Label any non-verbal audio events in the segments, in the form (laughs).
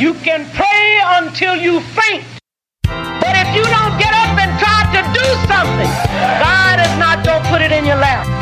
You can pray until you faint. But if you don't get up and try to do something, God is not going to put it in your lap.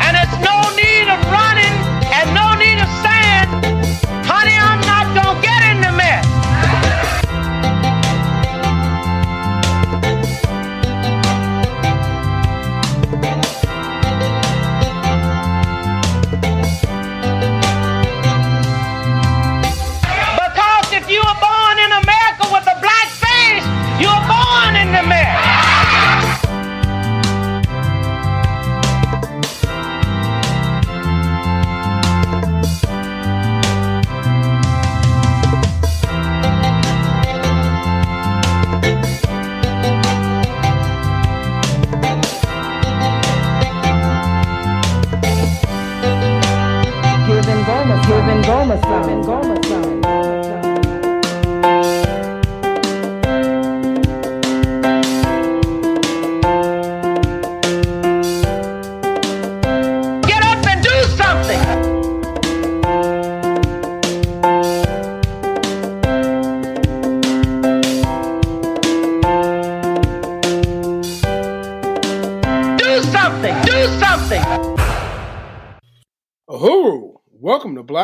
Goma sound, Goma sound.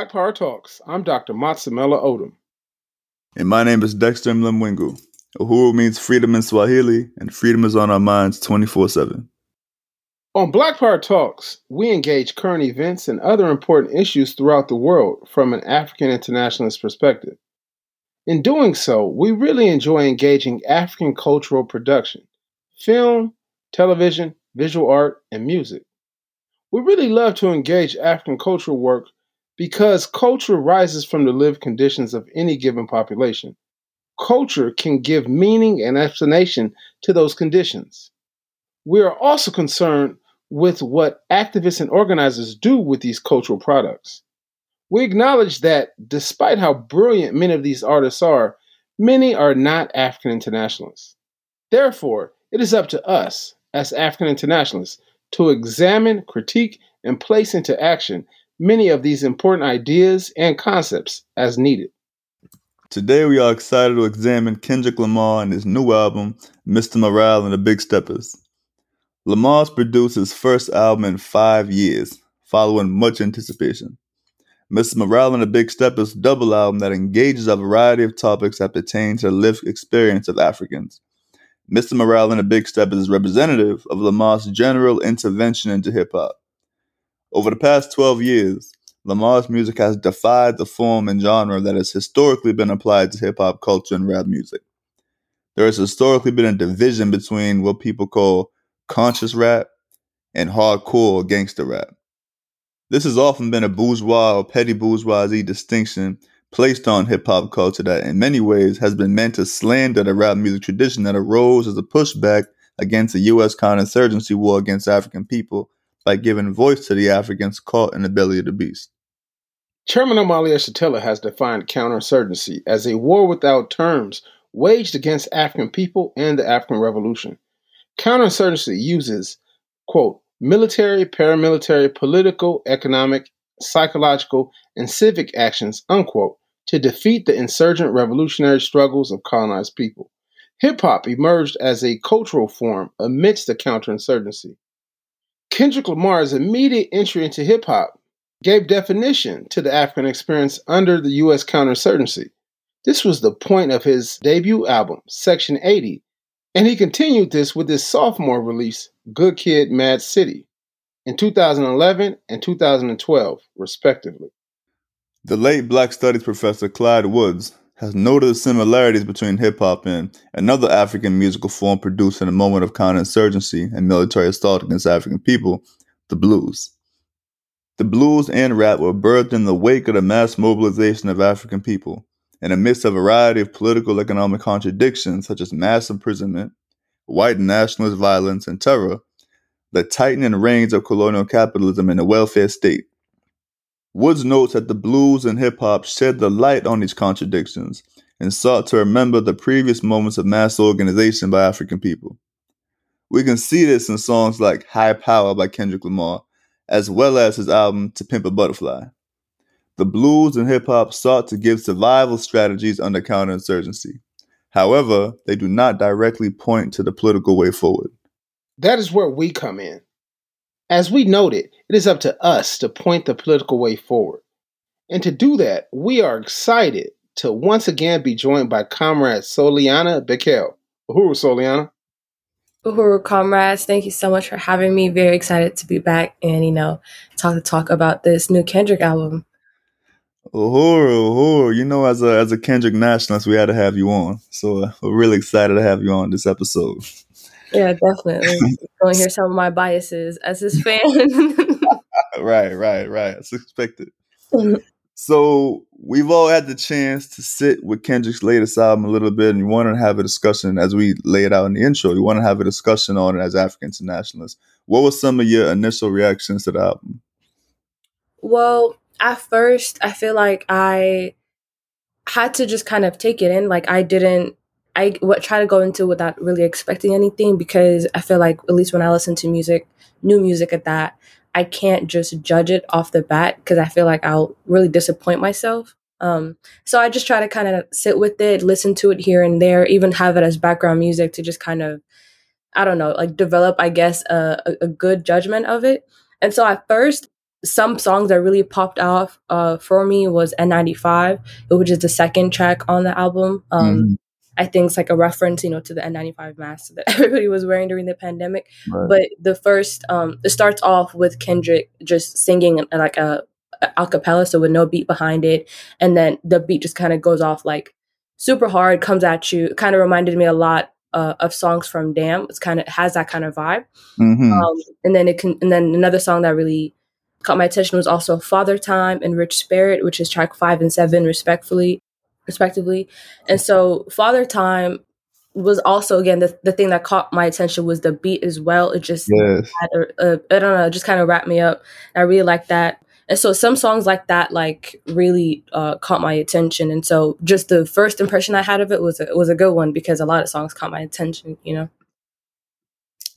Black Power Talks. I'm Dr. Matsemela Odom. And my name is Dexter Mlimwingu. Uhuru means freedom in Swahili, and freedom is on our minds 24 7. On Black Power Talks, we engage current events and other important issues throughout the world from an African internationalist perspective. In doing so, we really enjoy engaging African cultural production film, television, visual art, and music. We really love to engage African cultural work because culture rises from the lived conditions of any given population. Culture can give meaning and explanation to those conditions. We are also concerned with what activists and organizers do with these cultural products. We acknowledge that despite how brilliant many of these artists are, many are not African internationalists. Therefore, it is up to us, as African internationalists, to examine, critique, and place into action many of these important ideas and concepts as needed. Today, we are excited to examine Kendrick Lamar and his new album, Mr. Morale and the Big Steppers. Lamar's produced his first album in five years, following much anticipation. Mr. Morale and the Big Steppers double album that engages a variety of topics that pertain to the lived experience of Africans. Mr. Morale and the Big Steppers is representative of Lamar's general intervention into hip hop. Over the past 12 years, Lamar's music has defied the form and genre that has historically been applied to hip hop culture and rap music. There has historically been a division between what people call conscious rap and hardcore gangster rap. This has often been a bourgeois or petty bourgeoisie distinction placed on hip hop culture that, in many ways, has been meant to slander the rap music tradition that arose as a pushback against the U.S. counterinsurgency war against African people by giving voice to the Africans caught in the belly of the beast. Chairman Omali Yeshitela has defined counterinsurgency as a war without terms waged against African people and the African Revolution. Counterinsurgency uses, quote, military, paramilitary, political, economic, psychological, and civic actions, unquote, to defeat the insurgent revolutionary struggles of colonized people. Hip hop emerged as a cultural form amidst the counterinsurgency. Kendrick Lamar's immediate entry into hip hop gave definition to the African experience under the U.S. counterinsurgency. This was the point of his debut album, Section 80, and he continued this with his sophomore release, Good Kid, Mad City, in 2011 and 2012, respectively. The late Black Studies professor Clyde Woods has noted the similarities between hip hop and another African musical form produced in a moment of counterinsurgency and military assault against African people, the blues. The blues and rap were birthed in the wake of the mass mobilization of African people and amidst a variety of political economic contradictions such as mass imprisonment, white nationalist violence, and terror, the tightening reins of colonial capitalism and the welfare state. Woods notes that the blues and hip hop shed the light on these contradictions and sought to remember the previous moments of mass organization by African people. We can see this in songs like High Power by Kendrick Lamar, as well as his album To Pimp a Butterfly. the blues and hip hop sought to give survival strategies under counterinsurgency. However, they do not directly point to the political way forward. That is where we come in. As we noted, it is up to us to point the political way forward. And to do that, we are excited to once again be joined by Comrade Soliana Bekel. Uhuru, Soliana. Uhuru comrades, thank you so much for having me. Very excited to be back and you know talk to talk about this new Kendrick album. Uhuru, Uhuru, you know, as a as a Kendrick nationalist, we had to have you on. So uh, we're really excited to have you on this episode. Yeah, definitely. (laughs) Going to hear some of my biases as his fan. (laughs) right, right, right. It's expected. Mm-hmm. So we've all had the chance to sit with Kendrick's latest album a little bit, and you want to have a discussion as we lay it out in the intro. You want to have a discussion on it as African internationalists. What were some of your initial reactions to the album? well, at first, I feel like I had to just kind of take it in. Like I didn't. I what try to go into without really expecting anything because I feel like at least when I listen to music, new music at that, I can't just judge it off the bat because I feel like I'll really disappoint myself. Um, so I just try to kind of sit with it, listen to it here and there, even have it as background music to just kind of, I don't know, like develop, I guess, a, a, good judgment of it. And so at first, some songs that really popped off uh, for me was N95, which is the second track on the album. Um, Mhm. I think it's like a reference, you know, to the N95 mask that (laughs) everybody was wearing during the pandemic. Right. But the first, um, it starts off with Kendrick just singing uh, like a, a acapella, so with no beat behind it, and then the beat just kind of goes off like super hard, comes at you. It kind of reminded me a lot uh, of songs from Damn. It's kind of has that kind of vibe. Mhm. Um, and then it can, and then another song that really caught my attention was also Father Time and Rich Spirit, which is track five and seven, respectfully, respectively. And so Father Time was also again the, the thing that caught my attention was the beat as well. It just yes. had a, a, I don't know, just kind of wrapped me up. I really like that. And so some songs like that like really uh, caught my attention. And so just the first impression I had of it was a, was a good one because a lot of songs caught my attention. You know.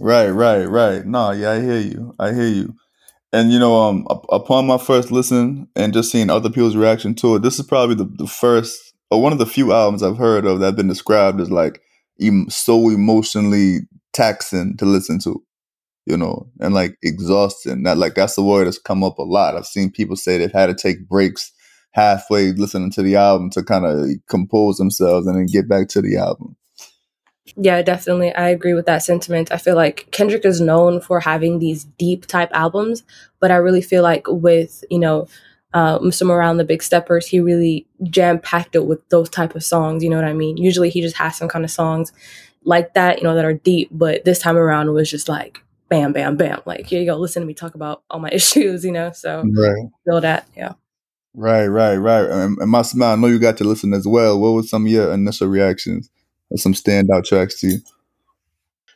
Right, right, right. No, yeah, I hear you. I hear you. And you know, um, upon my first listen and just seeing other people's reaction to it, this is probably the, the first one of the few albums I've heard of that have been described as like em- so emotionally taxing to listen to, you know, and like exhausting. That like that's the word that's come up a lot. I've seen people say they've had to take breaks halfway listening to the album to kind of compose themselves and then get back to the album. Yeah, definitely. I agree with that sentiment. I feel like Kendrick is known for having these deep type albums, but I really feel like with, you know, uh, Mr. Morale and the Big Steppers, he really jam packed it with those type of songs. You know what I mean? Usually he just has some kind of songs like that, you know, that are deep, but this time around it was just like bam, bam, bam. Like, here you go, listen to me talk about all my (laughs) issues, you know? So Right. feel that, yeah. Right, right, right. And, and my smile, I know you got to listen as well. What were some of your initial reactions? Or some standout tracks to you?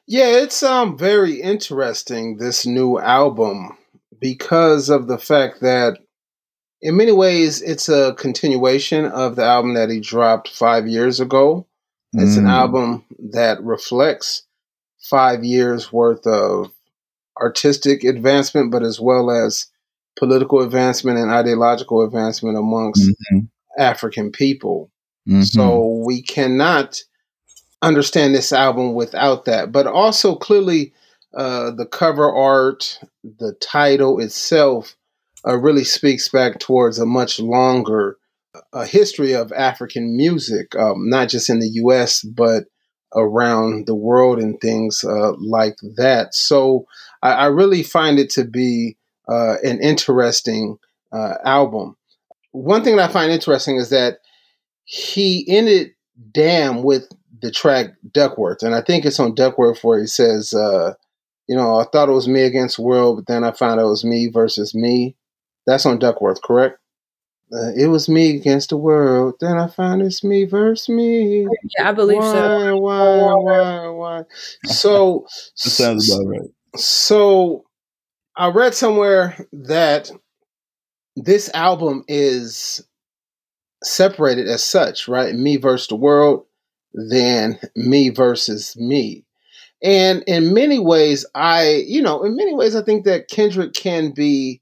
Yeah, it's um very interesting this new album because of the fact that in many ways it's a continuation of the album that he dropped 5 years ago. It's an Mm. album that reflects 5 years worth of artistic advancement but as well as political advancement and ideological advancement amongst Mhm. African people. Mhm. So we cannot understand this album without that. But also clearly, uh, the cover art, the title itself, uh, really speaks back towards a much longer uh, history of African music, um, not just in the U.S. but around the world and things uh, like that. So I, I really find it to be uh, an interesting uh, album. One thing that I find interesting is that he ended Damn with the track Duckworth, and I think it's on Duckworth where he says, uh, "You know, I thought it was me against the world, but then I found it was me versus me." That's on Duckworth, correct? Uh, it was me against the world. Then I found it's me versus me. Yeah, I believe so. Why, why, why, why? So, (laughs) That sounds about right. so I read somewhere that this album is separated as such, right? Me versus the world, then me versus me. And in many ways, I, you know, in many ways, I think that Kendrick can be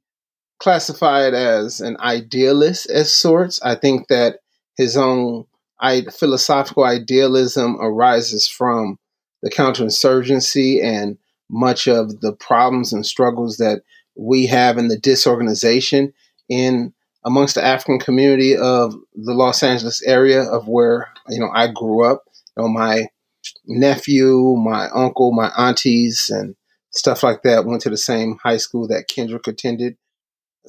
classify it as an idealist as sorts. I think that his own I, philosophical idealism arises from the counterinsurgency and much of the problems and struggles that we have in the disorganization in amongst the African community of the Los Angeles area of where you know I grew up. You know, my nephew, my uncle, my aunties, and stuff like that went to the same high school that Kendrick attended,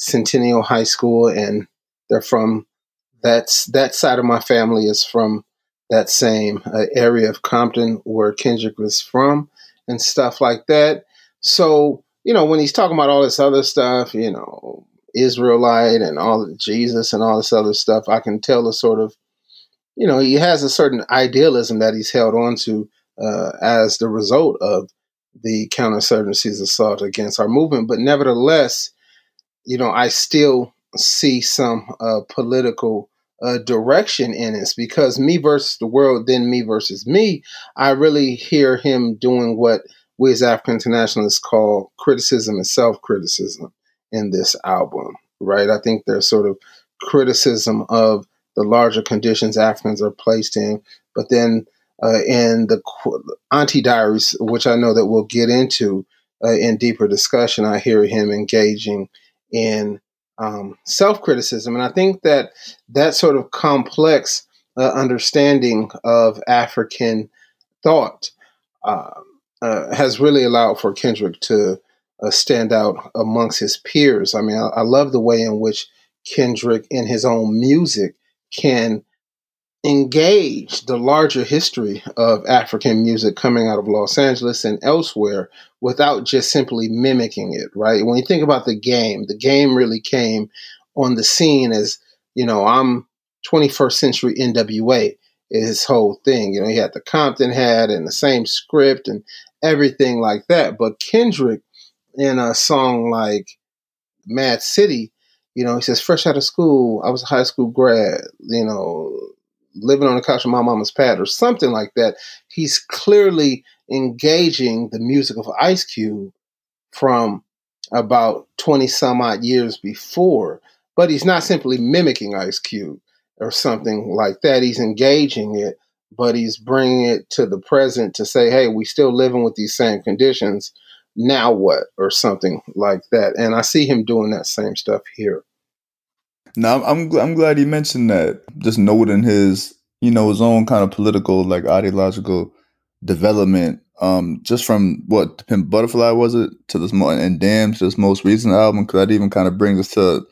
Centennial High School, and they're from that's that side of my family is from that same uh, area of Compton where Kendrick was from and stuff like that. So, you know, when he's talking about all this other stuff, you know, Israelite and all Jesus and all this other stuff, I can tell the sort of, you know, he has a certain idealism that he's held on to uh, as the result of the counterinsurgency's assault against our movement. But nevertheless, you know, I still see some uh, political uh, direction in it. because me versus the world, then me versus me. I really hear him doing what we as African internationalists call criticism and self criticism in this album, right? I think there's sort of criticism of the larger conditions Africans are placed in, but then uh, in the Auntie Diaries, which I know that we'll get into uh, in deeper discussion, I hear him engaging in um, self criticism. And I think that that sort of complex uh, understanding of African thought uh, uh, has really allowed for Kendrick to uh, stand out amongst his peers. I mean, I, I love the way in which Kendrick, in his own music, can engage the larger history of African music coming out of Los Angeles and elsewhere without just simply mimicking it, right? When you think about the game, the game really came on the scene as, you know, I'm 21st century NWA is his whole thing. You know, he had the Compton hat and the same script and everything like that. But Kendrick, in a song like Mad City, you know, he says, fresh out of school, I was a high school grad, you know, living on the couch of my mama's pad or something like that. He's clearly engaging the music of Ice Cube from about 20 some odd years before, but he's not simply mimicking Ice Cube or something like that. He's engaging it, but he's bringing it to the present to say, hey, we still living with these same conditions. Now what? Or something like that. And I see him doing that same stuff here. No, I'm I'm glad he mentioned that. Just noting his, you know, his own kind of political, like ideological development. Um, just from what Pimp Butterfly was it to this mo- and Damn to this most recent album, because that even kind of brings us to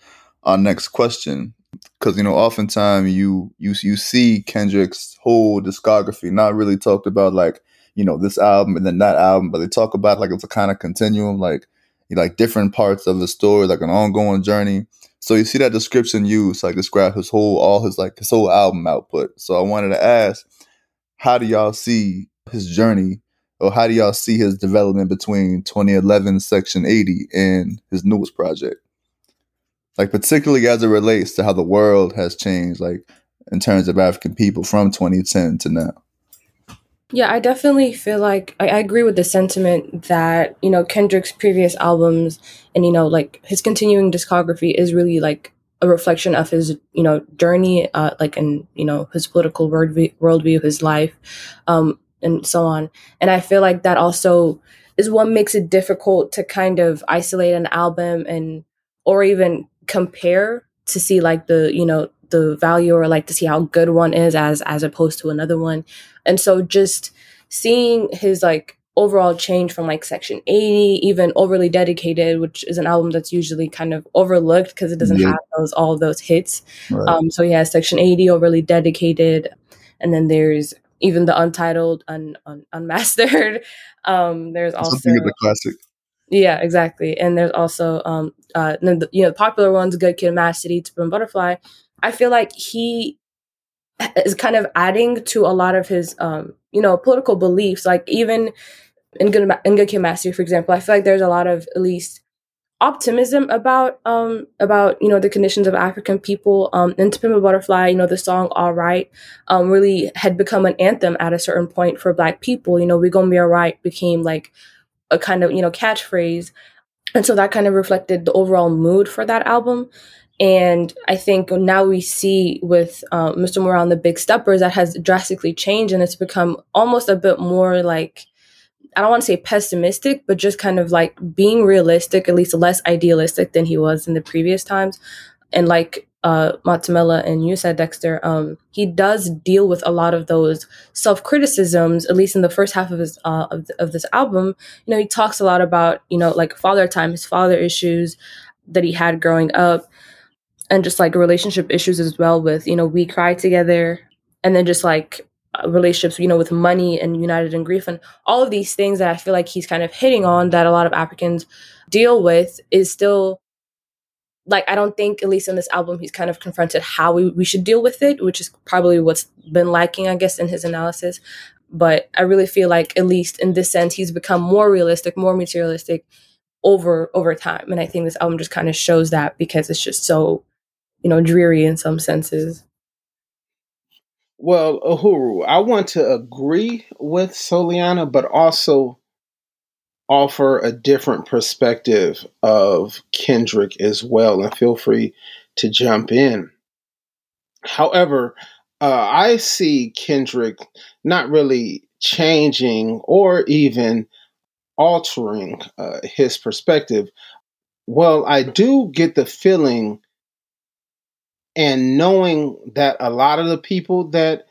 our next question. Because you know, oftentimes you you you see Kendrick's whole discography not really talked about like you know this album and then that album, but they talk about like it's a kind of continuum, like like different parts of the story, like an ongoing journey. So you see that description used, like describe his whole, all his like his whole album output. So I wanted to ask, how do y'all see his journey, or how do y'all see his development between 2011 Section 80 and his newest project? Like particularly as it relates to how the world has changed, like in terms of African people from 2010 to now. Yeah, I definitely feel like I, I, agree with the sentiment that, you know, Kendrick's previous albums and, you know, like his continuing discography is really like a reflection of his, you know, journey, uh, like, in, you know, his political worldview, worldview his life, um, and so on. And I feel like that also is what makes it difficult to kind of isolate an album and, or even compare to see like the, you know, the value or like to see how good one is as as opposed to another one and so just seeing his like overall change from like section 80 even overly dedicated which is an album that's usually kind of overlooked because it doesn't yeah. have those all those hits right. um so he has section 80 overly dedicated and then there's even the untitled un, un unmastered (laughs) um there's also Something of the classic yeah, exactly. And there's also um uh the, you know the popular ones, Good Kid, Mad City, to Butterfly. I feel like he is kind of adding to a lot of his, um, you know, political beliefs. Like even in Good, Mad for example, I feel like there's a lot of at least optimism about um about you know the conditions of African people. Um, and To Butterfly, you know, the song "All Right" um really had become an anthem at a certain point for Black people. You know, "We Gonna Be Alright" became like a kind of you know catchphrase And so that kind of reflected the overall mood for that album. And I think now we see with uh, Mr. Morale and the Big Steppers that has drastically changed and it's become almost a bit more like, I don't want to say pessimistic, but just kind of like being realistic, at least less idealistic than he was in the previous times. And like uh, Matsemela and you said, Dexter, um, he does deal with a lot of those self criticisms. At least in the first half of his uh, of, of this album, you know, he talks a lot about you know like father time, his father issues that he had growing up, and just like relationship issues as well. With you know, we cry together, and then just like uh, relationships, you know, with money and united in grief, and all of these things that I feel like he's kind of hitting on that a lot of Africans deal with is still like I don't think at least in this album he's kind of confronted how we, we should deal with it, which is probably what's been lacking, I guess, in his analysis. But I really feel like at least in this sense he's become more realistic, more materialistic over over time. And I think this album just kind of shows that because it's just so, you know, dreary in some senses. Well, Uhuru, I want to agree with Soliana, but also offer a different perspective of Kendrick as well, and feel free to jump in. However, uh, I see Kendrick not really changing or even altering uh, his perspective. Well, I do get the feeling, and knowing that a lot of the people that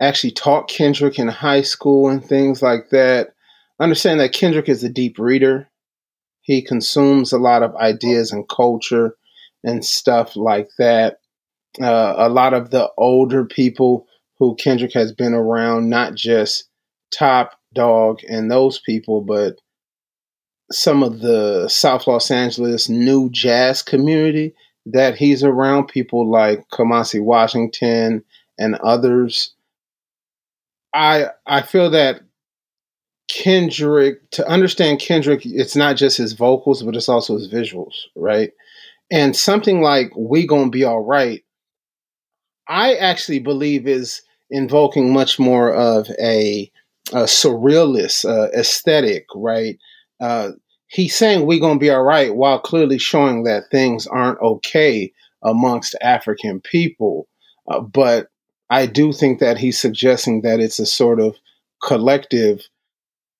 actually taught Kendrick in high school and things like that understand that Kendrick is a deep reader. He consumes a lot of ideas and culture and stuff like that. Uh, a lot of the older people who Kendrick has been around, not just Top Dawg and those people, but some of the South Los Angeles new jazz community that he's around, people like Kamasi Washington and others. I I feel that Kendrick, to understand Kendrick, it's not just his vocals, but it's also his visuals, right? And something like We Gonna Be All Right, I actually believe is invoking much more of a, a surrealist uh, aesthetic, right? Uh, he's saying we're gonna be all right while clearly showing that things aren't okay amongst African people. Uh, but I do think that he's suggesting that it's a sort of collective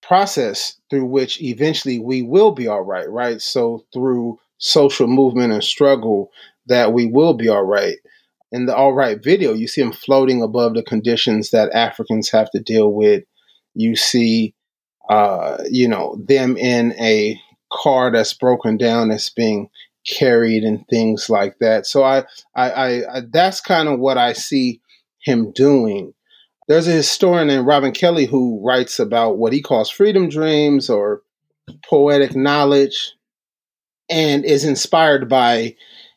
process through which eventually we will be all right, right? So through social movement and struggle that we will be all right. In the all right video, you see him floating above the conditions that Africans have to deal with. You see, uh, you know, them in a car that's broken down, that's being carried, and things like that. So I, I, I, I that's kind of what I see him doing there's a historian named Robin Kelley who writes about what he calls freedom dreams or poetic knowledge and is inspired by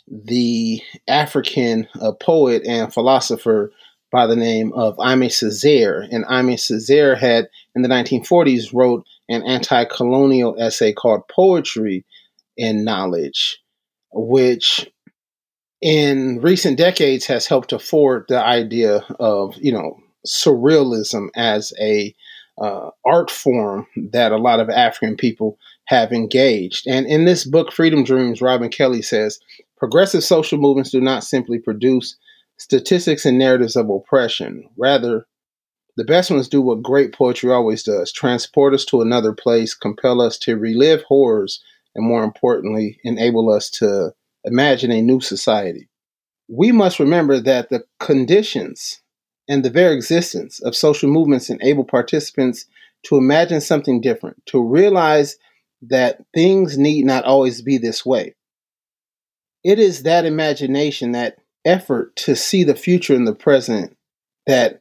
the African uh, poet and philosopher by the name of Aimé Césaire. And Aimé Césaire had, in the 1940s, wrote an anti colonial essay called Poetry and Knowledge, which in recent decades has helped to forward the idea of, you know, surrealism as a uh, art form that a lot of African people have engaged. And in this book, Freedom Dreams, Robin Kelley says progressive social movements do not simply produce statistics and narratives of oppression. Rather, the best ones do what great poetry always does transport us to another place, compel us to relive horrors, and more importantly, enable us to imagine a new society. We must remember that the conditions and the very existence of social movements enable participants to imagine something different, to realize that things need not always be this way. It is that imagination, that effort to see the future in the present that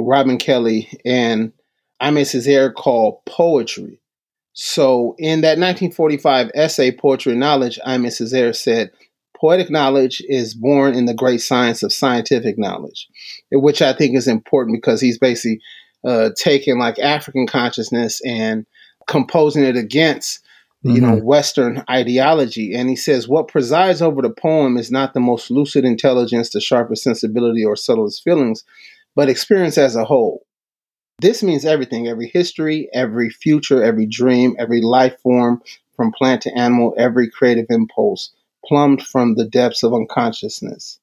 Robin Kelley and Aimé Césaire called poetry. So, in that 1945 essay, Poetry and Knowledge, Aimé Césaire said, Poetic knowledge is born in the great science of scientific knowledge, which I think is important because he's basically uh, taking like African consciousness and composing it against you mm-hmm. know western ideology and he says what presides over the poem is not the most lucid intelligence the sharpest sensibility or subtlest feelings but experience as a whole this means everything every history every future every dream every life form from plant to animal, every creative impulse plumbed from the depths of unconsciousness.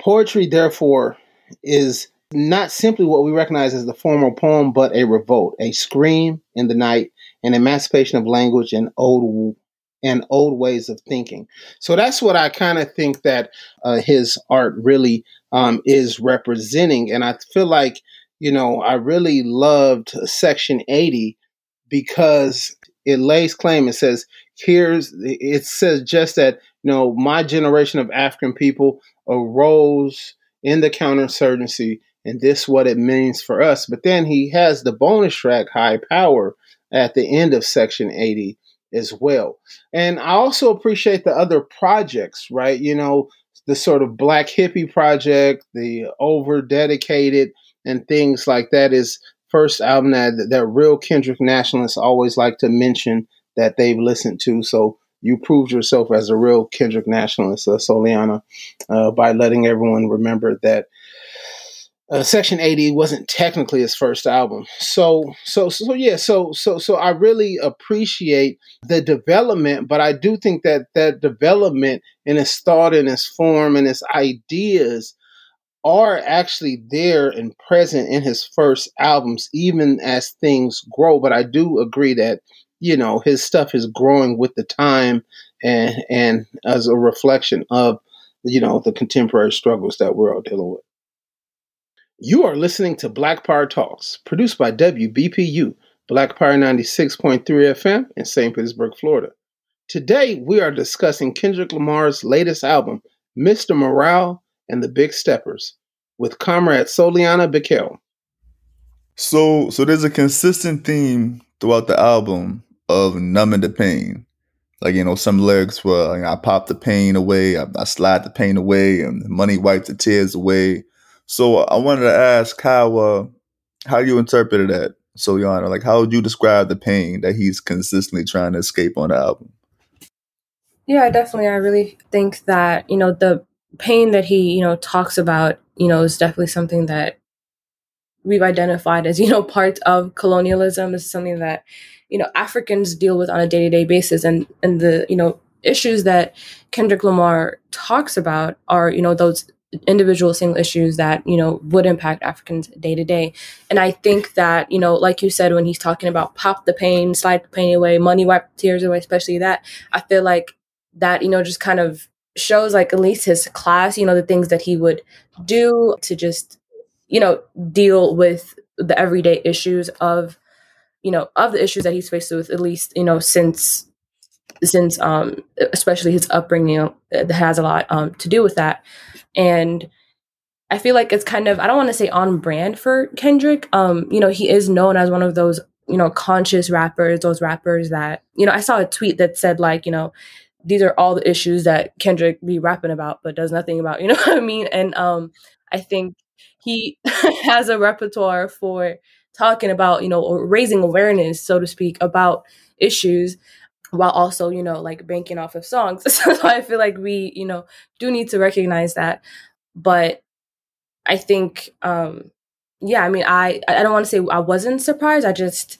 Poetry, therefore, is not simply what we recognize as the formal poem, but a revolt, a scream in the night, an emancipation of language and old and old ways of thinking. So that's what I kind of think that uh, his art really um, is representing, and I feel like you know I really loved Section eighty because it lays claim. It says here's it says just that you know my generation of African people arose in the counterinsurgency and this what it means for us. But then he has the bonus track High Power at the end of section 80 as well. And I also appreciate the other projects, right? You know, the sort of Black Hippie project, the over dedicated and things like that is first album that that real Kendrick nationalists always like to mention that they've listened to. So you proved yourself as a real Kendrick nationalist, uh, Soliana, uh, by letting everyone remember that uh, Section 80 wasn't technically his first album. So, so, so, yeah, so, so, so I really appreciate the development, but I do think that that development in its thought and its form and its ideas are actually there and present in his first albums, even as things grow. But I do agree that, you know, his stuff is growing with the time and, and as a reflection of, you know, the contemporary struggles that we're all dealing with. You are listening to Black Power Talks, produced by WBPU, Black Power 96.3 FM in St. Petersburg, Florida. Today, we are discussing Kendrick Lamar's latest album, Mr. Morale and the Big Steppers, with comrade Soliana Bikel. So, so there's a consistent theme throughout the album of numbing the pain. Like you know, some lyrics were like, "I pop the pain away, I, I slide the pain away, and money wipes the tears away." So I wanted to ask how uh, how you interpreted that, So Soliana. Like, how would you describe the pain that he's consistently trying to escape on the album? Yeah, definitely. I really think that you know the pain that he you know talks about you know is definitely something that we've identified as (laughs) you know part of colonialism is something that you know Africans deal with on a day to day basis, and and the you know issues that Kendrick Lamar talks about are you know those individual single issues that you know would impact africans day to day. And i think that you know like you said when he's talking about pop the pain slide the pain away money wipe tears away especially that i feel like that you know just kind of shows like at least his class you know the things that he would do to just you know deal with the everyday issues of you know of the issues that he's faced with at least you know since since um especially his upbringing that has a lot um to do with that and I feel like it's kind of I don't want to say on brand for Kendrick. Um, you know, he is known as one of those, you know, conscious rappers, those rappers that, you know, I saw a tweet that said like, you know, these are all the issues that Kendrick be rapping about but does nothing about, (laughs) you know what I mean? And um I think he (laughs) has a repertoire for talking about, you know, raising awareness, so to speak, about issues while also you know like banking off of songs. (laughs) So i feel like we you know do need to recognize that. But i think um yeah i mean i i don't want to say i wasn't surprised. I just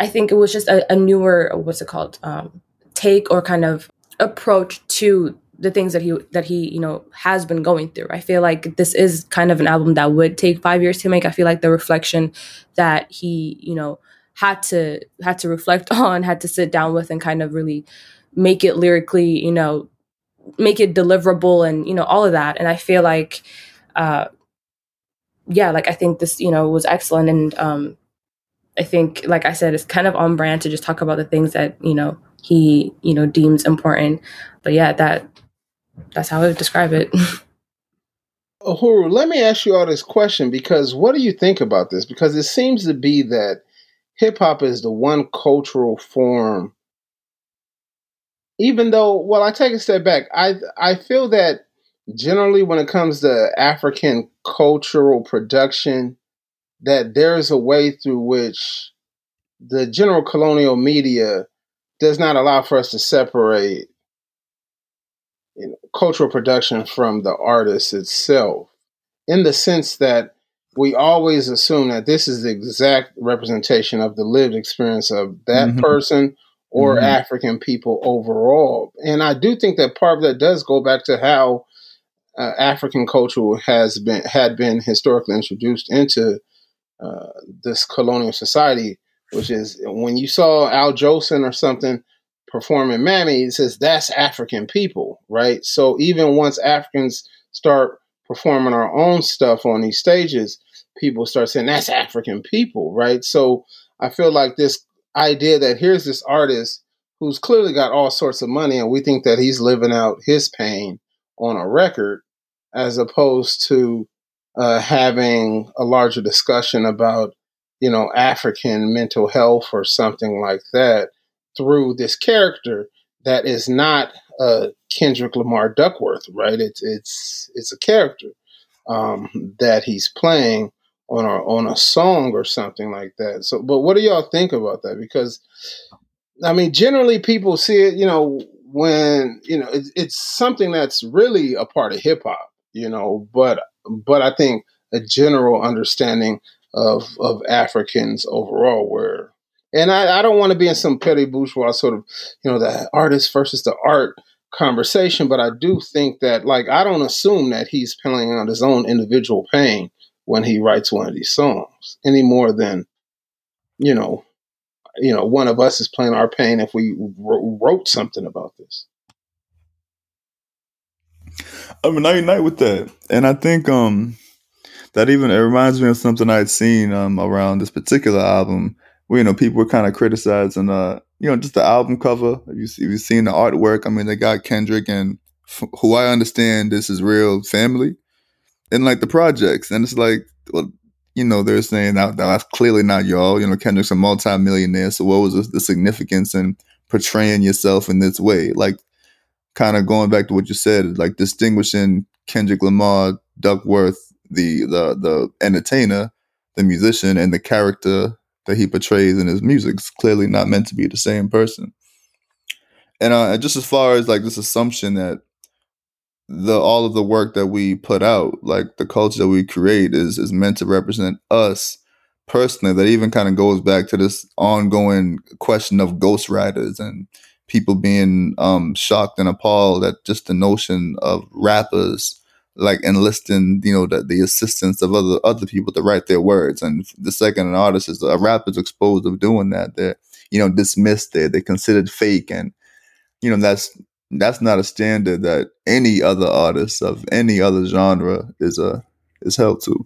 i think it was just a, a newer what's it called um take or kind of approach to the things that he that he you know has been going through. I feel like this is kind of an album that would take five years to make. I feel like the reflection that he you know had to had to reflect (laughs) on, had to sit down with and kind of really make it lyrically, you know, make it deliverable and you know all of that. And I feel like, uh, yeah, like I think this you know was excellent and um, I think like I said, it's kind of on brand to just talk about the things that you know he you know deems important. But yeah, that that's how I would describe it. (laughs) Uhuru, let me ask you all this question because what do you think about this? Because it seems to be that hip hop is the one cultural form. Even though, well, I take a step back. I I feel that generally when it comes to African cultural production, that there's a way through which the general colonial media does not allow for us to separate you know, cultural production from the artist itself, in the sense that we always assume that this is the exact representation of the lived experience of that mm-hmm. person or Mhm. African people overall. And I do think that part of that does go back to how uh, African culture has been had been historically introduced into uh, this colonial society, which is when you saw Al Jolson or something performing Mammy, it says that's African people, right? So even once Africans start performing our own stuff on these stages, people start saying that's African people, right? So I feel like this idea that here's this artist who's clearly got all sorts of money and we think that he's living out his pain on a record as opposed to uh, having a larger discussion about you know african mental health or something like that through this character that is not uh, kendrick lamar duckworth right it's it's it's a character um, that he's playing on a on a song or something like that so but what do y'all think about that because I mean, generally people see it, you know, when you know it's, it's something that's really a part of hip hop, you know. But but I think a general understanding of of Africans overall, where and I, I don't want to be in some petty bourgeois sort of, you know, the artist versus the art conversation, but I do think that like I don't assume that he's playing on his own individual pain when he writes one of these songs any more than you know you know, one of us is playing our pain if we wrote something about this. I mean, I unite with that, and I think um that even it reminds me of something I'd seen um around this particular album, where you know people were kind of criticizing uh you know just the album cover. Have you see, have you seen the artwork? I mean, they got Kendrick and f- who I understand this is real family, and like the projects, and it's like well. You know, they're saying that that's clearly not y'all. You know, Kendrick's a multimillionaire. So, what was the, the significance in portraying yourself in this way? Like, kind of going back to what you said, like distinguishing Kendrick Lamar, Duckworth, the the the entertainer, the musician, and the character that he portrays in his music is clearly not meant to be the same person. And uh, just as far as like this assumption that the all of the work that we put out, like the culture that we create, is is meant to represent us personally. That even kind of goes back to this ongoing question of ghostwriters and people being um, shocked and appalled at just the notion of rappers like enlisting, you know, the, the assistance of other other people to write their words. And the second an artist is a rapper's exposed of doing that, they're you know dismissed. They they're considered fake, and you know that's that's not a standard that any other artist of any other genre is a is held to.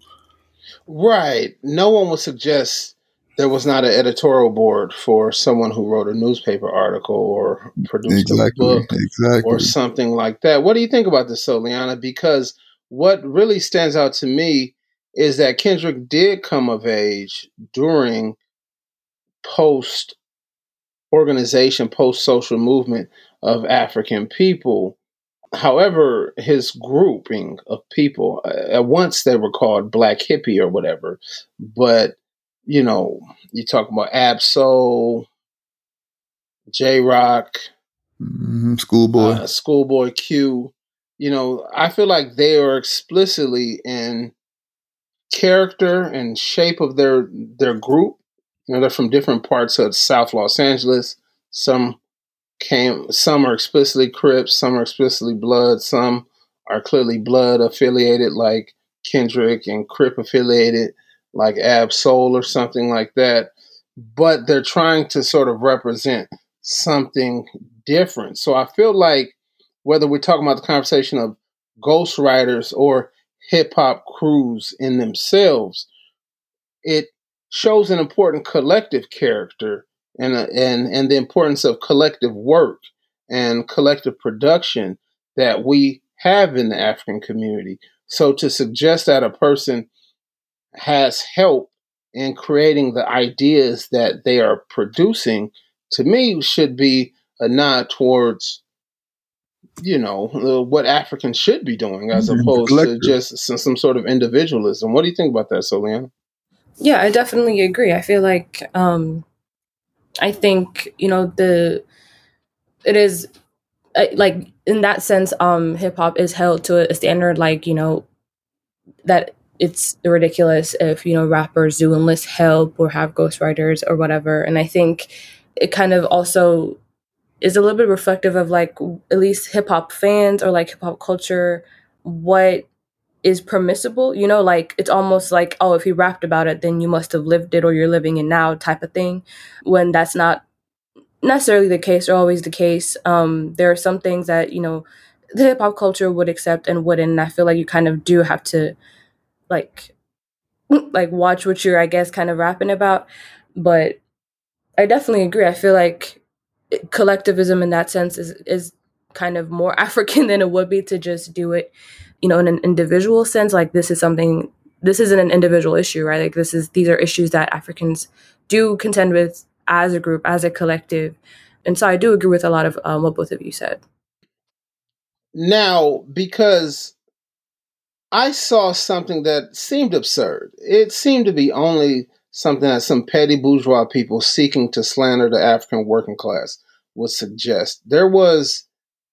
Right. No one would suggest there was not an editorial board for someone who wrote a newspaper article or produced a book Exactly. or something like that. What do you think about this, Soliana? Because what really stands out to me is that Kendrick did come of age during post organization, post social movement of African people. However, his grouping of people, uh, at once they were called Black Hippie or whatever, but you know, you talk about Ab-Soul, Jay Rock, Mhm. Schoolboy. uh, Schoolboy Q. You know, I feel like they are explicitly in character and shape of their their group. You know, they're from different parts of South Los Angeles. Some came, some are explicitly Crips, some are explicitly Blood, some are clearly Blood affiliated, like Kendrick, and Crip affiliated, like Ab-Soul or something like that. But they're trying to sort of represent something different. So I feel like whether we're talking about the conversation of ghostwriters or hip hop crews in themselves, it shows an important collective character and uh, and and the importance of collective work and collective production that we have in the African community. So to suggest that a person has help in creating the ideas that they are producing, to me, should be a nod towards you know uh, what Africans should be doing as Mhm, opposed to just some, some sort of individualism. What do you think about that, Soliana? Yeah, I definitely agree. I feel like um I think, you know, the it is uh, like in that sense um hip hop is held to a standard like, you know, that it's ridiculous if, you know, rappers do enlist help or have ghostwriters or whatever. And I think it kind of also is a little bit reflective of like at least hip hop fans or like hip hop culture, what is permissible. You know, like it's almost like, oh, if you rapped about it, then you must have lived it or you're living it now type of thing. When that's not necessarily the case or always the case. Um, there are some things that, you know, the hip hop culture would accept and wouldn't. And I feel like you kind of do have to like like watch what you're I guess kind of rapping about. But I definitely agree. I feel like collectivism in that sense is is kind of more (laughs) African than it would be to just do it, you know, in an individual sense. Like this is something this isn't an individual issue, right? Like this is these are issues that Africans do contend with as a group, as a collective. And so I do agree with a lot of um, what both of you said. Now, because I saw something that seemed absurd, it seemed to be only something that some petty bourgeois people seeking to slander the African working class would suggest. There was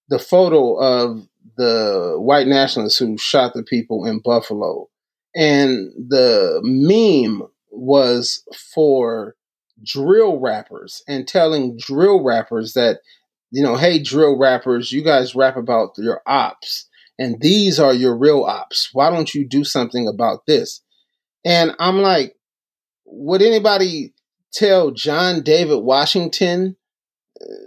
the photo of the white nationalists who shot the people in Buffalo. And the meme was for drill rappers and telling drill rappers that, you know, hey, drill rappers, you guys rap about your ops, and these are your real ops. Why don't you do something about this? And I'm like, would anybody tell John David Washington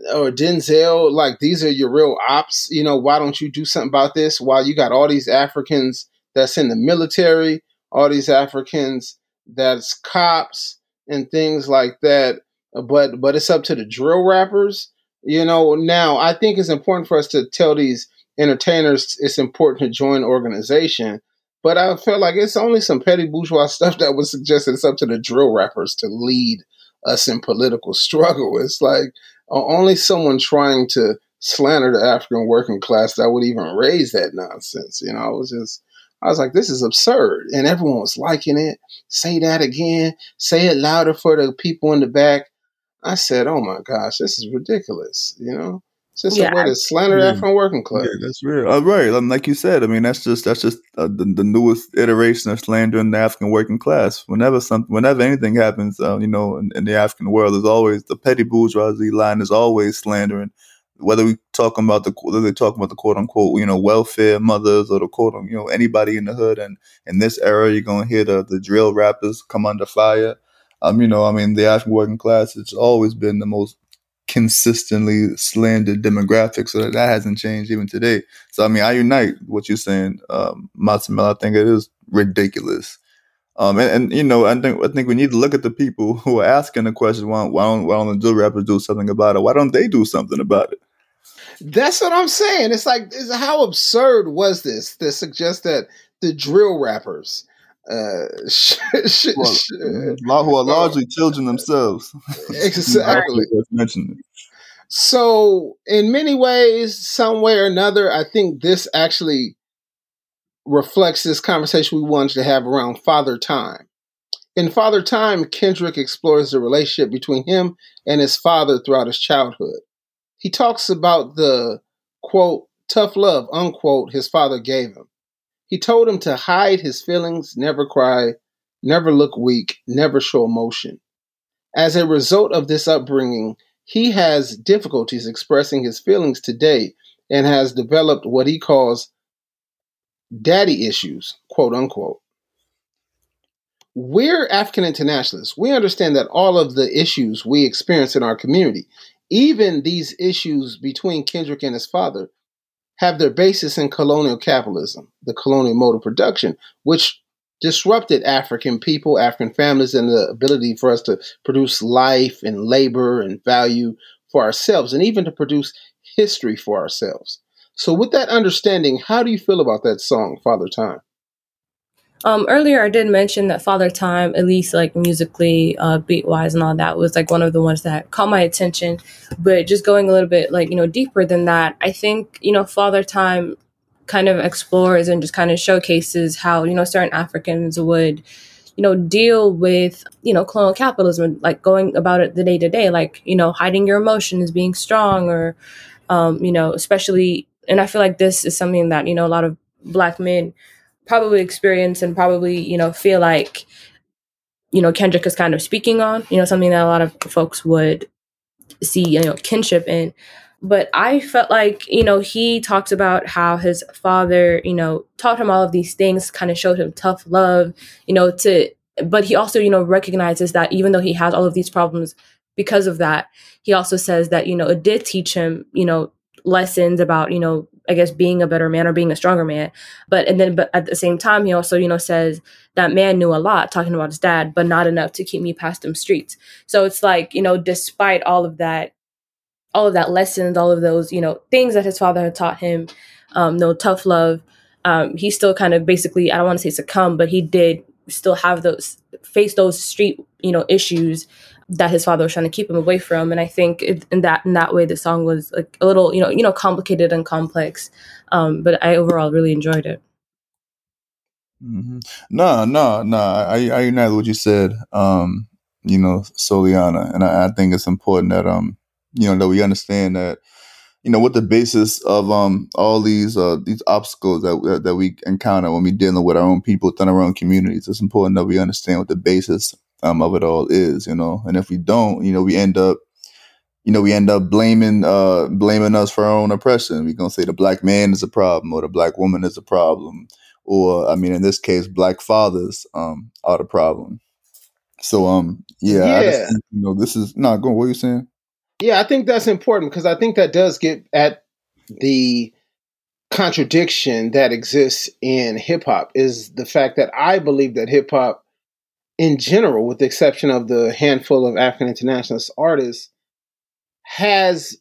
uh, or Denzel, like, these are your real ops? You know, why don't you do something about this while you got all these Africans that's in the military, all these Africans that's cops, and things like that. But but it's up to the drill rappers. You know, now I think it's important for us to tell these entertainers it's important to join organization. But I feel like it's only some petty bourgeois (laughs) stuff that would suggest it's up to the drill rappers to lead us in political (laughs) struggle. It's like only someone trying to slander the African working class that would even raise that nonsense. You know, I was just I was like, this is absurd. And everyone was liking it. Say that again. Say it louder for the people in the back. I said, oh my gosh, this is ridiculous. You know? It's just yeah. a way to slander yeah. African working class. Yeah, that's real. Uh, right. Um, like you said, I mean, that's just that's just uh, the, the newest iteration of slandering the African working class. Whenever something, whenever anything happens, uh, you know, in, in, the African world, there's always the petty bourgeoisie line is always slandering whether we talking about the whether they talking about the quote unquote you know welfare mothers or the quote unquote you know anybody in the hood and in this era you're gonna hear the the drill rappers come under fire. Um, you know, I mean, the African working class it's always been the most consistently slandered demographic, so that, that hasn't changed even today. So I mean, I unite what you're saying, um. I think it is ridiculous. Um, and, and, you know, I think I think we need to look at the people who are asking the question: Why, why don't why don't the drill rappers do something about it? Why don't they do something about it? That's what I'm saying. It's like, it's, how absurd was this to suggest that the drill rappers, uh, sh- sh- well, sh- who are largely uh, children themselves, (laughs) exactly. so, in many ways, some way or another, I think this actually reflects this conversation we wanted to have around Father Time. In Father Time, Kendrick explores the relationship between him and his father throughout his childhood. He talks about the quote, tough love, unquote, his father gave him. He told him to hide his feelings, never cry, never look weak, never show emotion. As a result of this upbringing, he has difficulties expressing his feelings today and has developed what he calls daddy issues, quote unquote. We're African internationalists. We understand that all of the issues we experience in our community, even these issues between Kendrick and his father, have their basis in colonial capitalism, the colonial mode of production, which disrupted African people, African families, and the ability for us to produce life and labor and value for ourselves, and even to produce history for ourselves. So, with that understanding, how do you feel about that song, Father Time? Um, earlier, I did mention that Father Time, at least like musically, uh, beat wise, and all that, was like one of the ones that caught my attention. But just going a little bit like you know deeper than that, I think you know Father Time kind of explores and just kind of showcases how you know certain Africans would you know deal with you know colonial capitalism, like going about it the day to day, like you know hiding your emotions, being strong, or um, you know especially and I feel like this is something that, you know, a lot of black men probably experience and probably, you know, feel like, you know, Kendrick is kind of speaking on, you know, something that a lot of folks would see you know kinship in but i felt like you know he talks about how his father you know taught him all of these things kind of showed him tough love you know to but he also you know recognizes that even though he has all of these problems because of that he also says that you know it did teach him you know lessons about you know i guess being a better man or being a stronger man. But and then but at the same time he also you know says that man knew a lot talking about his dad but not enough to keep me past them streets. So it's like you know despite all of that all of that lessons all of those you know things that his father had taught him um no tough love um he still kind of basically i don't want to say succumb but he did still have those face those street you know issues that his father was trying to keep him away from and i think it, in that in that way the song was like a little you know you know complicated and complex um but i overall really enjoyed it hmm No, no, no. I, I unite what you said. Um, you know, Soliana, and I, I think it's important that um, you know, that we understand that, you know, what the basis of um all these uh these obstacles that that we encounter when we dealing with our own people within our own communities. It's important that we understand what the basis um of it all is. You know, and if we don't, you know, we end up you know, we end up blaming uh blaming us for our own oppression. We're gonna say the black man is a problem or the black woman is a problem. Or I mean in this case, black fathers um are the problem. So um yeah, I just Yeah. think, you know, this is not going what are you saying? Yeah, I think that's important because I think that does get at the contradiction that exists in hip hop is the fact that I believe that hip hop in general, with the exception of the handful of African internationalist artists, has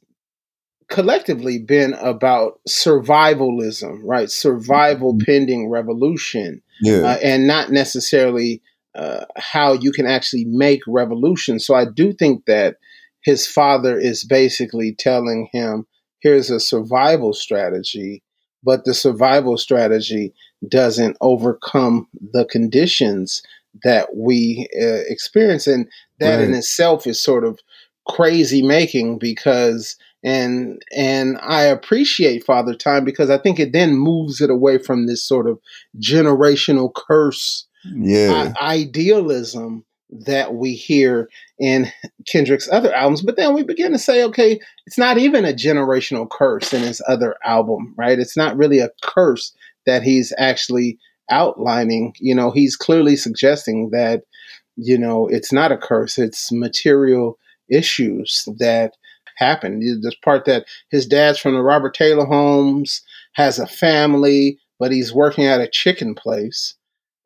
collectively been about survivalism, right? Survival pending revolution, Yeah. uh, and not necessarily uh, how you can actually make revolution. So I do think that his father is basically telling him, here's a survival strategy, but the survival strategy doesn't overcome the conditions that we uh, experience. And that in itself is sort of crazy making because and and I appreciate Father Time because I think it then moves it away from this sort of generational curse Yeah. I- idealism that we hear in Kendrick's other albums. But then we begin to say, okay, it's not even a generational curse in his other album, right? It's not really a curse that he's actually outlining. You know, he's clearly suggesting that, you know, it's not a curse, it's material issues that happen. This part that his dad's from the Robert Taylor homes, has a family, but he's working at a chicken place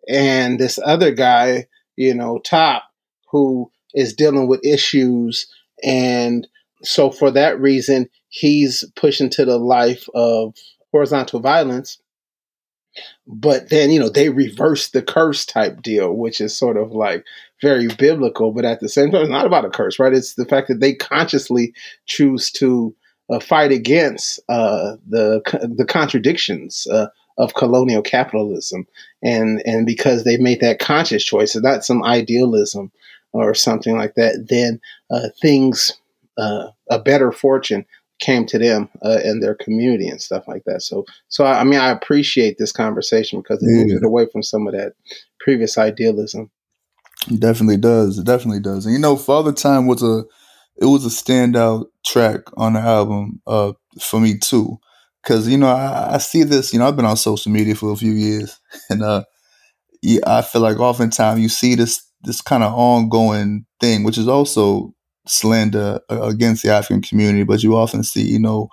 and this other guy, you know, Top, who is dealing with issues. And so for that reason, he's pushing to the life of horizontal violence. But then, you know, they reverse the curse type deal, which is sort of like very biblical, but at the same time, it's not about a curse, right? It's the fact that they consciously choose to uh, fight against uh, the the contradictions uh, of colonial capitalism and and because they made that conscious choice, and not some idealism or something like that, then uh, things uh, a better fortune came to them uh, and their community and stuff like that. So so I, I mean I appreciate this conversation because it moves it away from some of that previous idealism. It definitely does. It definitely does. And you know, Father Time was a it was a standout track on the album uh for me too. Cause you know, I, I see this, you know, I've been on social media for a few years (laughs) and uh yeah, I feel like oftentimes you see this this kind of ongoing thing, which is also slander uh, against the African community, but you often see, you know,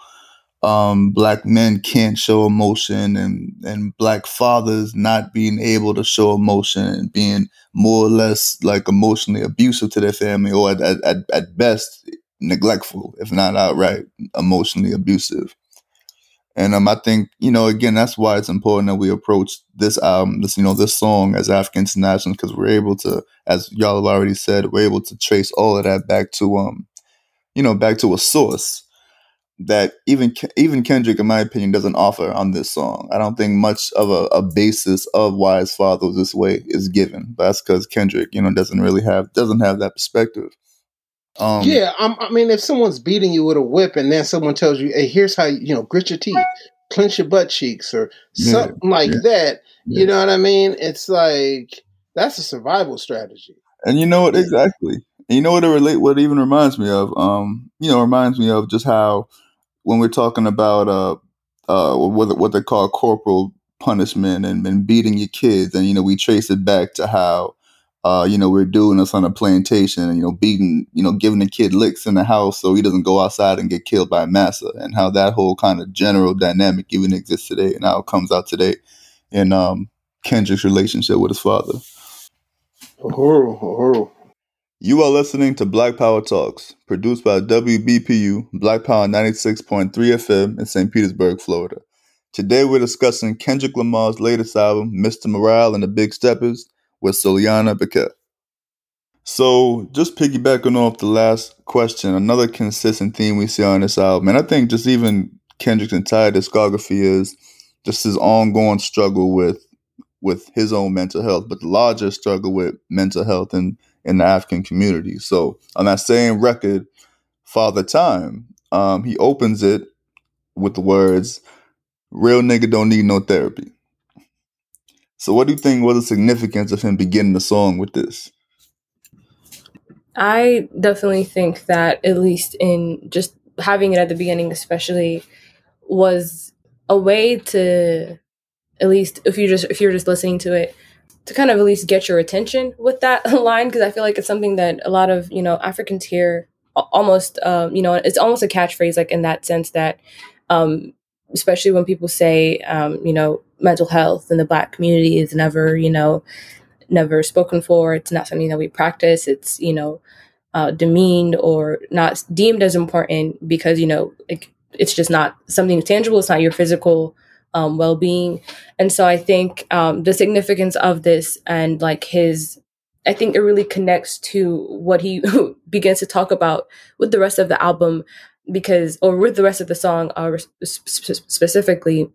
um, black men can't show emotion and, and black fathers not being able to show emotion and being more or less like emotionally abusive to their family or at, at, at, at best neglectful, if not outright emotionally abusive. And um, I think you know again that's why it's important that we approach this album, this you know this song as African International because we're able to, as y'all have already said, we're able to trace all of that back to um, you know, back to a source that even even Kendrick, in my opinion, doesn't offer on this song. I don't think much of a, a basis of why his father was this way is given. That's because Kendrick, you know, doesn't really have doesn't have that perspective. Um, yeah, um, I mean, if someone's beating you with a whip and then someone tells you, "Hey, here's how you, you know, grit your teeth, clench your butt cheeks," or Yeah, something like yeah, that, yeah. you know what I mean? It's like that's a survival strategy. And you know what? Exactly. And you know what it relate? What it even reminds me of? Um, you know, reminds me of just how when we're talking about uh, uh, what what they call corporal punishment and, and beating your kids, and you know, we trace it back to how. Uh, you know, we're doing this on a plantation and, you know, beating, you know, giving the kid licks in the house so he doesn't go outside and get killed by massa and how that whole kind of general dynamic even exists today and how it comes out today in um, Kendrick's relationship with his father. You are listening to Black Power Talks, produced by WBPU Black Power 96.3 FM in St. Petersburg, Florida. Today we're discussing Kendrick Lamar's latest album, Mr. Morale and the Big Steppers, with Soliana Biquet. So, just piggybacking off the last question, another consistent theme we see on this album, and I think just even Kendrick's entire discography is just his ongoing struggle with with his own mental health, but the larger struggle with mental health in, in the African community. So on that same record, Father Time, um, he opens it with the words, Real nigga don't need no therapy. So what do you think was the significance of him beginning the song with this? I definitely think that at least in just having it at the beginning, especially, was a way to at least if you just if you're just listening to it to kind of at least get your attention with that (laughs) line because I feel like it's something that a lot of you know Africans hear almost um, you know it's almost a catchphrase like in that sense that um, especially when people say um, you know mental health in the black community is never you know never spoken for. It's not something that we practice. It's you know uh, demeaned or not deemed as important because you know like it's just not something tangible. It's not your physical um, well-being. And so i think um, the significance of this and like his i think it really connects to what he (laughs) begins to talk about with the rest of the album because or with the rest of the song uh, sp- specifically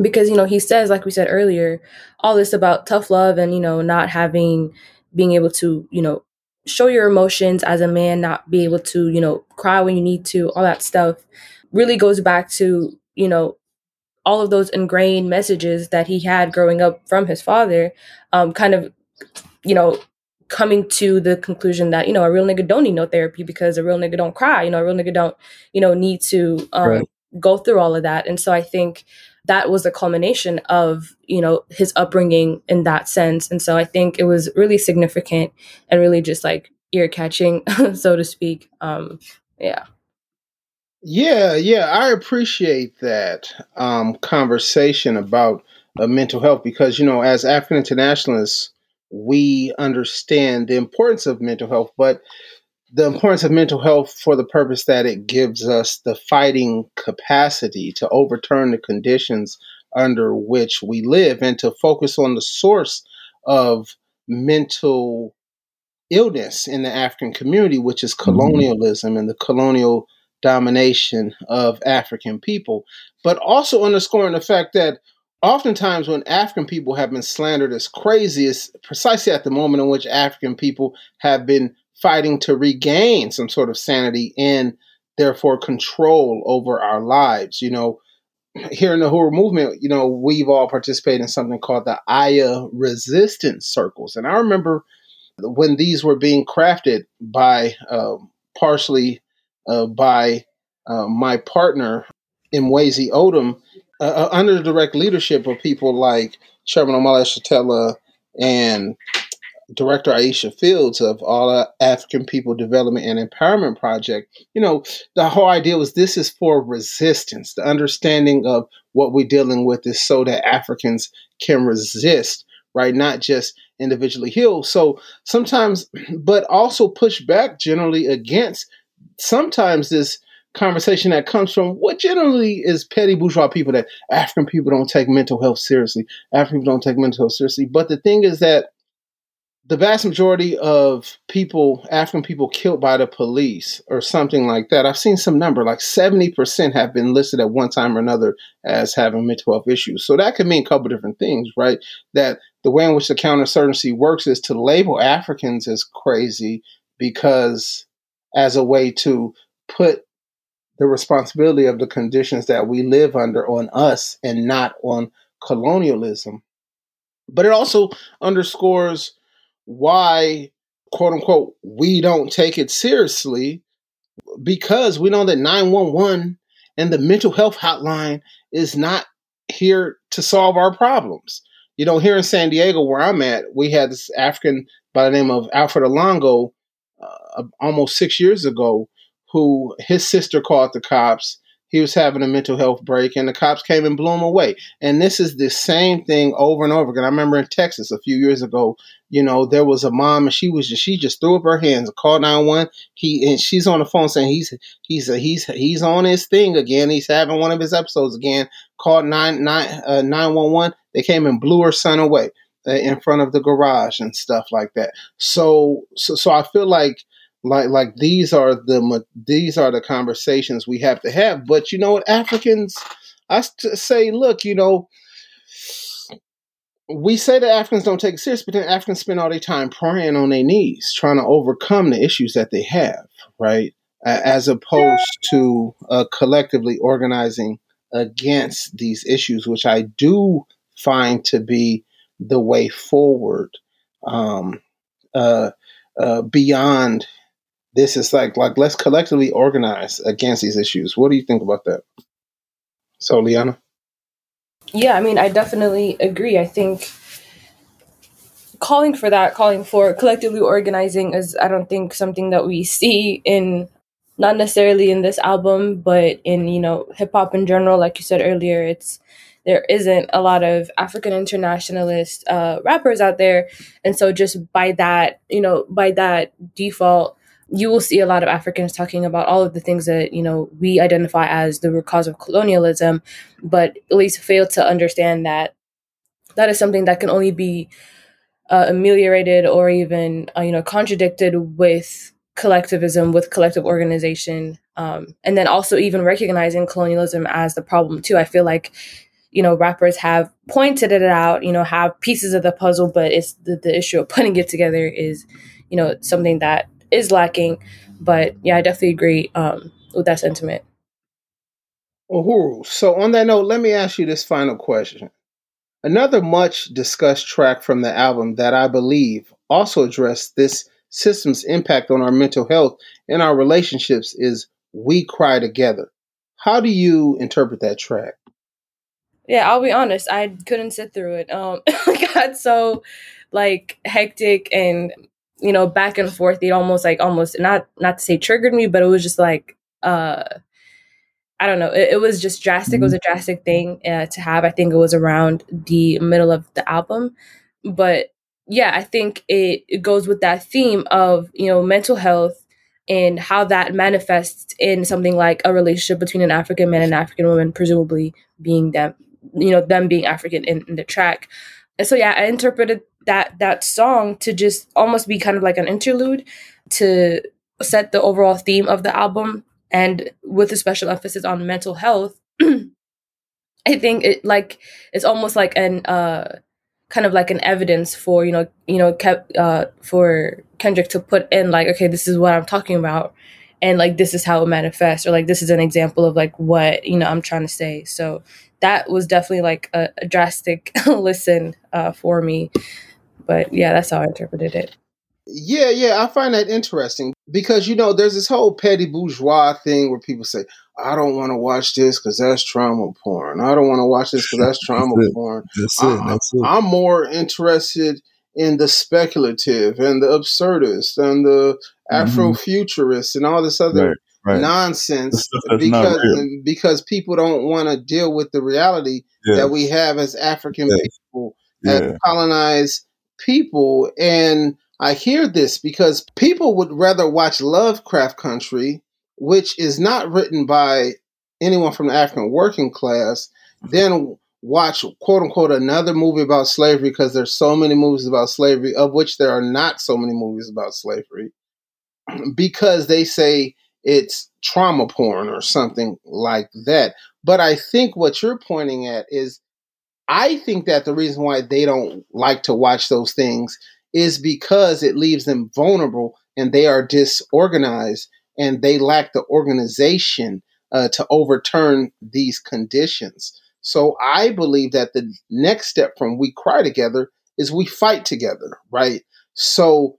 because you know he says like we said earlier all this about tough love and you know not having being able to you know show your emotions as a man not be able to you know cry when you need to all that stuff really goes back to you know all of those ingrained messages that he had growing up from his father, um, kind of, you know, coming to the conclusion that you know a real nigga don't need no therapy because a real nigga don't cry. You know, a real nigga don't you know need to um, right. go through all of that. And so I think that was the culmination of you know his upbringing in that sense. And so I think it was really significant and really just like ear catching, (laughs) so to speak. Um, yeah. Yeah, yeah, I appreciate that um, conversation about uh, mental health because, you know, as African internationalists, we understand the importance of mental health, but the importance of mental health for the purpose that it gives us the fighting capacity to overturn the conditions under which we live and to focus on the source of mental illness in the African community, which is mm-hmm. colonialism and the colonial domination of African people, but also underscoring the fact that oftentimes when African people have been slandered as crazy, is precisely at the moment in which African people have been fighting to regain some sort of sanity and therefore control over our lives. You know, here in the Uhuru movement, you know, we've all participated in something called the Aya resistance circles. And I remember when these were being crafted by uh, partially uh, by uh, my partner, Mwezi Odom, uh, under the direct leadership of people like Chairman Omali Yeshitela and Director Aisha Fields of All African People Development and Empowerment Project. You know, the whole idea was this is for resistance. The understanding of what we're dealing with is so that Africans can resist, right? Not just individually heal. So sometimes, (clears throat) but also push back generally against sometimes this conversation that comes from what generally is petty bourgeois people that African people don't take mental health seriously. African people don't take mental health seriously. But the thing is that the vast majority of people, African people killed by the police or something like that, I've seen some number, like 70% have been listed at one time or another as having mental health issues. So that could mean a couple different things, right? That the way in which the counterinsurgency works is to label Africans as crazy because as a way to put the responsibility of the conditions that we live under on us and not on colonialism. But it also underscores why quote unquote, we don't take it seriously because we know that 911 and the mental health hotline is not here to solve our problems. You know, here in San Diego, where I'm at, we had this African by the name of Alfred Olango uh, almost six years ago who his sister called the cops he was having a mental health break and the cops came and blew him away. And this is the same thing over and over again. I remember in Texas a few years ago, you know, there was a mom and she was just she just threw up her hands and called 911. He and she's on the phone saying he's he's he's he's on his thing again. He's having one of his episodes again. Called 9 uh, 911. They came and blew her son away uh, in front of the garage and stuff like that. So so so I feel like like like these are the these are the conversations we have to have. But you know what africans i say look you know we say that africans don't take it serious but then africans spend all their time praying on their knees trying to overcome the issues that they have right? As opposed to uh, collectively organizing against these issues which i do find to be the way forward um, uh, uh, beyond this is like like let's collectively organize against these issues. What do you think about that? Soliana. Yeah, I mean, I definitely agree. I think calling for that, calling for collectively organizing is, I don't think, something that we see in not necessarily in this album, but in you know hip hop in general. Like you said earlier, it's there isn't a lot of African internationalist uh, rappers out there, and so just by that, you know, by that default, you will see a lot of Africans talking about all of the things that you know we identify as the root cause of colonialism, but at least fail to understand that that is something that can only be uh, ameliorated or even uh, you know contradicted with collectivism, with collective organization, um, and then also even recognizing colonialism as the problem too. I feel like you know rappers have pointed it out, you know, have pieces of the puzzle, but it's the, the issue of putting it together is you know something that is lacking. But yeah, I definitely agree um, with that sentiment. Uhuru. So on that note, let me ask you this final question. Another much discussed track from the album that I believe also addressed this system's impact on our mental health and our relationships is We Cry Together. How do you interpret that track? Yeah, I'll be honest, I couldn't sit through it. Um (laughs) it got so like hectic and you know, back and forth, it almost like almost not not to say triggered me, but it was just like uh I don't know. It, it was just drastic. Mm-hmm. It was a mm-hmm. drastic thing uh, to have. I think it was around the middle of the album, but yeah, I think it, it goes with that theme of you know mental health and how that manifests in something like a relationship between an African man and an African woman, presumably being them, you know, them being African in, in the track. And so yeah, I interpreted that that song to just almost be kind of like an interlude to set the overall theme of the album and with a special emphasis on mental health (clears throat) i think it like it's almost like an uh kind of like an evidence for you know you know kept uh for kendrick to put in like okay this is what i'm talking about and like this is how it manifests or like this is an example of like what you know i'm trying to say. So that was definitely like a, a drastic (laughs) listen uh for me but yeah, that's how I interpreted it. Yeah, yeah, I find that interesting because you know there's this whole petty bourgeois thing where people say, "I don't want to watch this because that's trauma porn. I don't want to watch this because that's (laughs) trauma that's porn." That's it. That's it. I'm more interested in the speculative and the absurdist and the mm-hmm. Afrofuturist and all this other right, right. nonsense because because people don't want to deal with the reality yes. that we have as African yes. people yeah. as colonized people, and I hear this because people would rather watch Lovecraft Country, which is not written by anyone from the African working class, than watch quote unquote another movie about slavery because there's so many movies about slavery, of which there are not so many movies about slavery, (clears throat) because they say it's trauma porn or something like that. But I think what you're pointing at is I think that the reason why they don't like to watch those things is because it leaves them vulnerable and they are disorganized and they lack the organization uh, to overturn these conditions. So I believe that the next step from we cry together is we fight together, right? So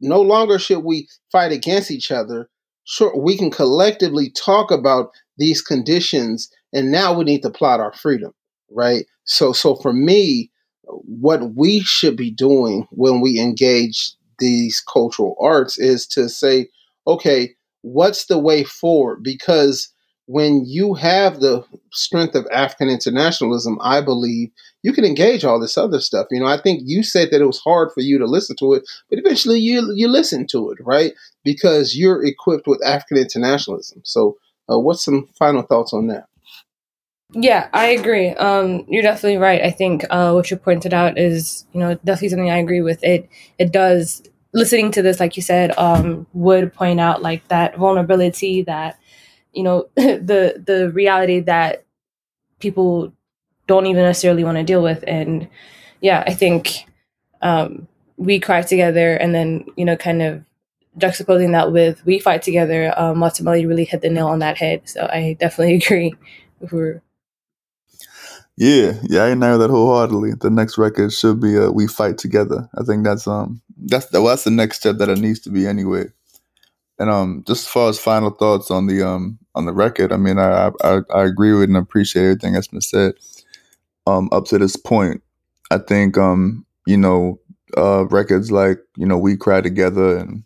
No longer should we fight against each other. Sure, we can collectively talk about these conditions, and now we need to plot our freedom, right? So, so for me, what we should be doing when we engage these cultural arts is to say, okay, what's the way forward? Because when you have the strength of African internationalism, I believe you can engage all this other stuff. You know, I think you said that it was hard for you to listen to it, but eventually you you listen to it, right? Because you're equipped with African internationalism. So, uh, what's some final thoughts on that? Yeah, I agree. Um, you're definitely right. I think uh, what you pointed out is, you know, definitely something I agree with. It it does listening to this, like you said, um, would point out like that vulnerability, that you know, (laughs) the the reality that people don't even necessarily want to deal with. And yeah, I think um, we cry together, and then you know, kind of juxtaposing that with we fight together, um, ultimately really hit the nail on that head. So I definitely (laughs) agree with. Yeah, yeah, I know that wholeheartedly. The next record should be uh, "We Fight Together." I think that's um that's well, that's the next step that it needs to be anyway. And um, just as far as final thoughts on the um on the record, I mean, I I, I agree with and appreciate everything that's been said. Um, up to this point, I think um you know uh records like you know "We Cry Together" and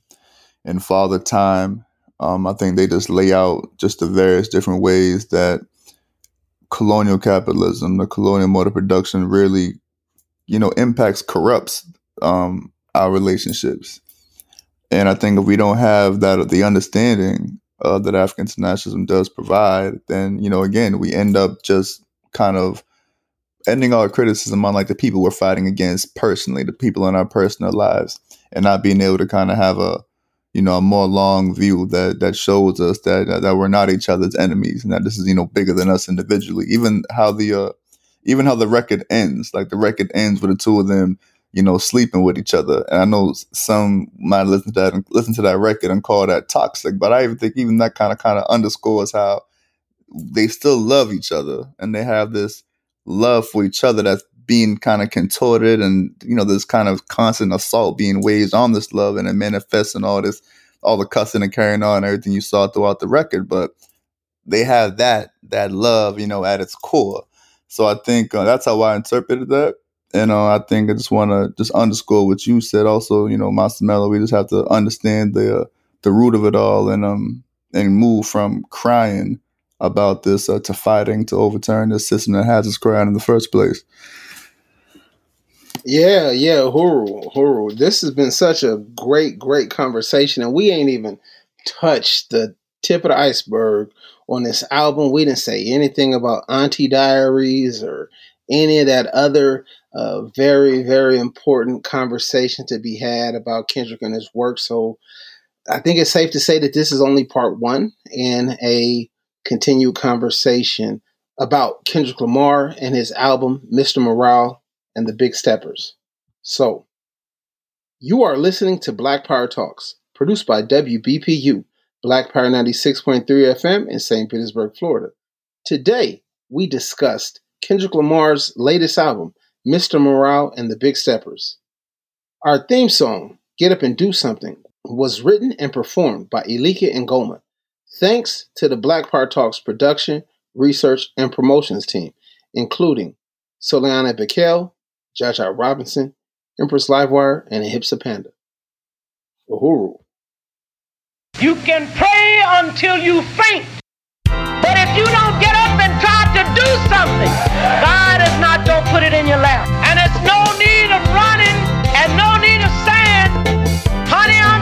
and "Father Time," um, I think they just lay out just the various different ways that colonial capitalism, the colonial mode of production, really, you know, impacts, corrupts um, our relationships. And I think if we don't have that, the understanding uh, that African internationalism does provide, then you know, again, we end up just kind of ending our criticism on like the people we're fighting against personally, the people in our personal lives, and not being able to kind of have a you know, a more long view that that shows us that that we're not each other's enemies and that this is you know bigger than us individually. Even how the uh, even how the record ends, like the record ends with the two of them, you know, sleeping with each other. And I know some might listen to that and listen to that record and call that toxic, but I even think even that kind of kind of underscores how they still love each other and they have this love for each other that's being kind of contorted and you know this kind of constant assault being waged on this love and it manifests all this all the cussing and carrying on and everything you saw throughout the record but they have that that love you know at its core. So i think uh, that's how i interpreted that. And uh, i think i just want to just underscore what you said also you know Matsemela, we just have to understand the uh, the root of it all and um and move from crying about this uh, to fighting to overturn the system that has us crying in the first place yeah, yeah, Huru, Huru. This has been such a great, great conversation, and we ain't even touched the tip of the iceberg on this album. We didn't say anything about Auntie Diaries or any of that other uh, very, very important conversation to be had about Kendrick and his work. So I think it's safe to say that this is only part one in a continued conversation about Kendrick Lamar and his album, Mr. Morale and the Big Steppers. So, you are listening to Black Power Talks, produced by WBPU, Black Power 96.3 FM in St. Petersburg, Florida. Today, we discussed Kendrick Lamar's latest album, Mr. Morale and the Big Steppers. Our theme song, Get Up and Do Something, was written and performed by Elika Ngoma. Thanks to the Black Power Talks production, research, and promotions team, including Soliana Bikel, Jaja Robinson, Empress Livewire, and Hipsa Panda. Uhuru. You can pray until you faint. But if you don't get up and try to do something, God is not going to put it in your lap. And it's no need of running and no need of saying, honey, I'm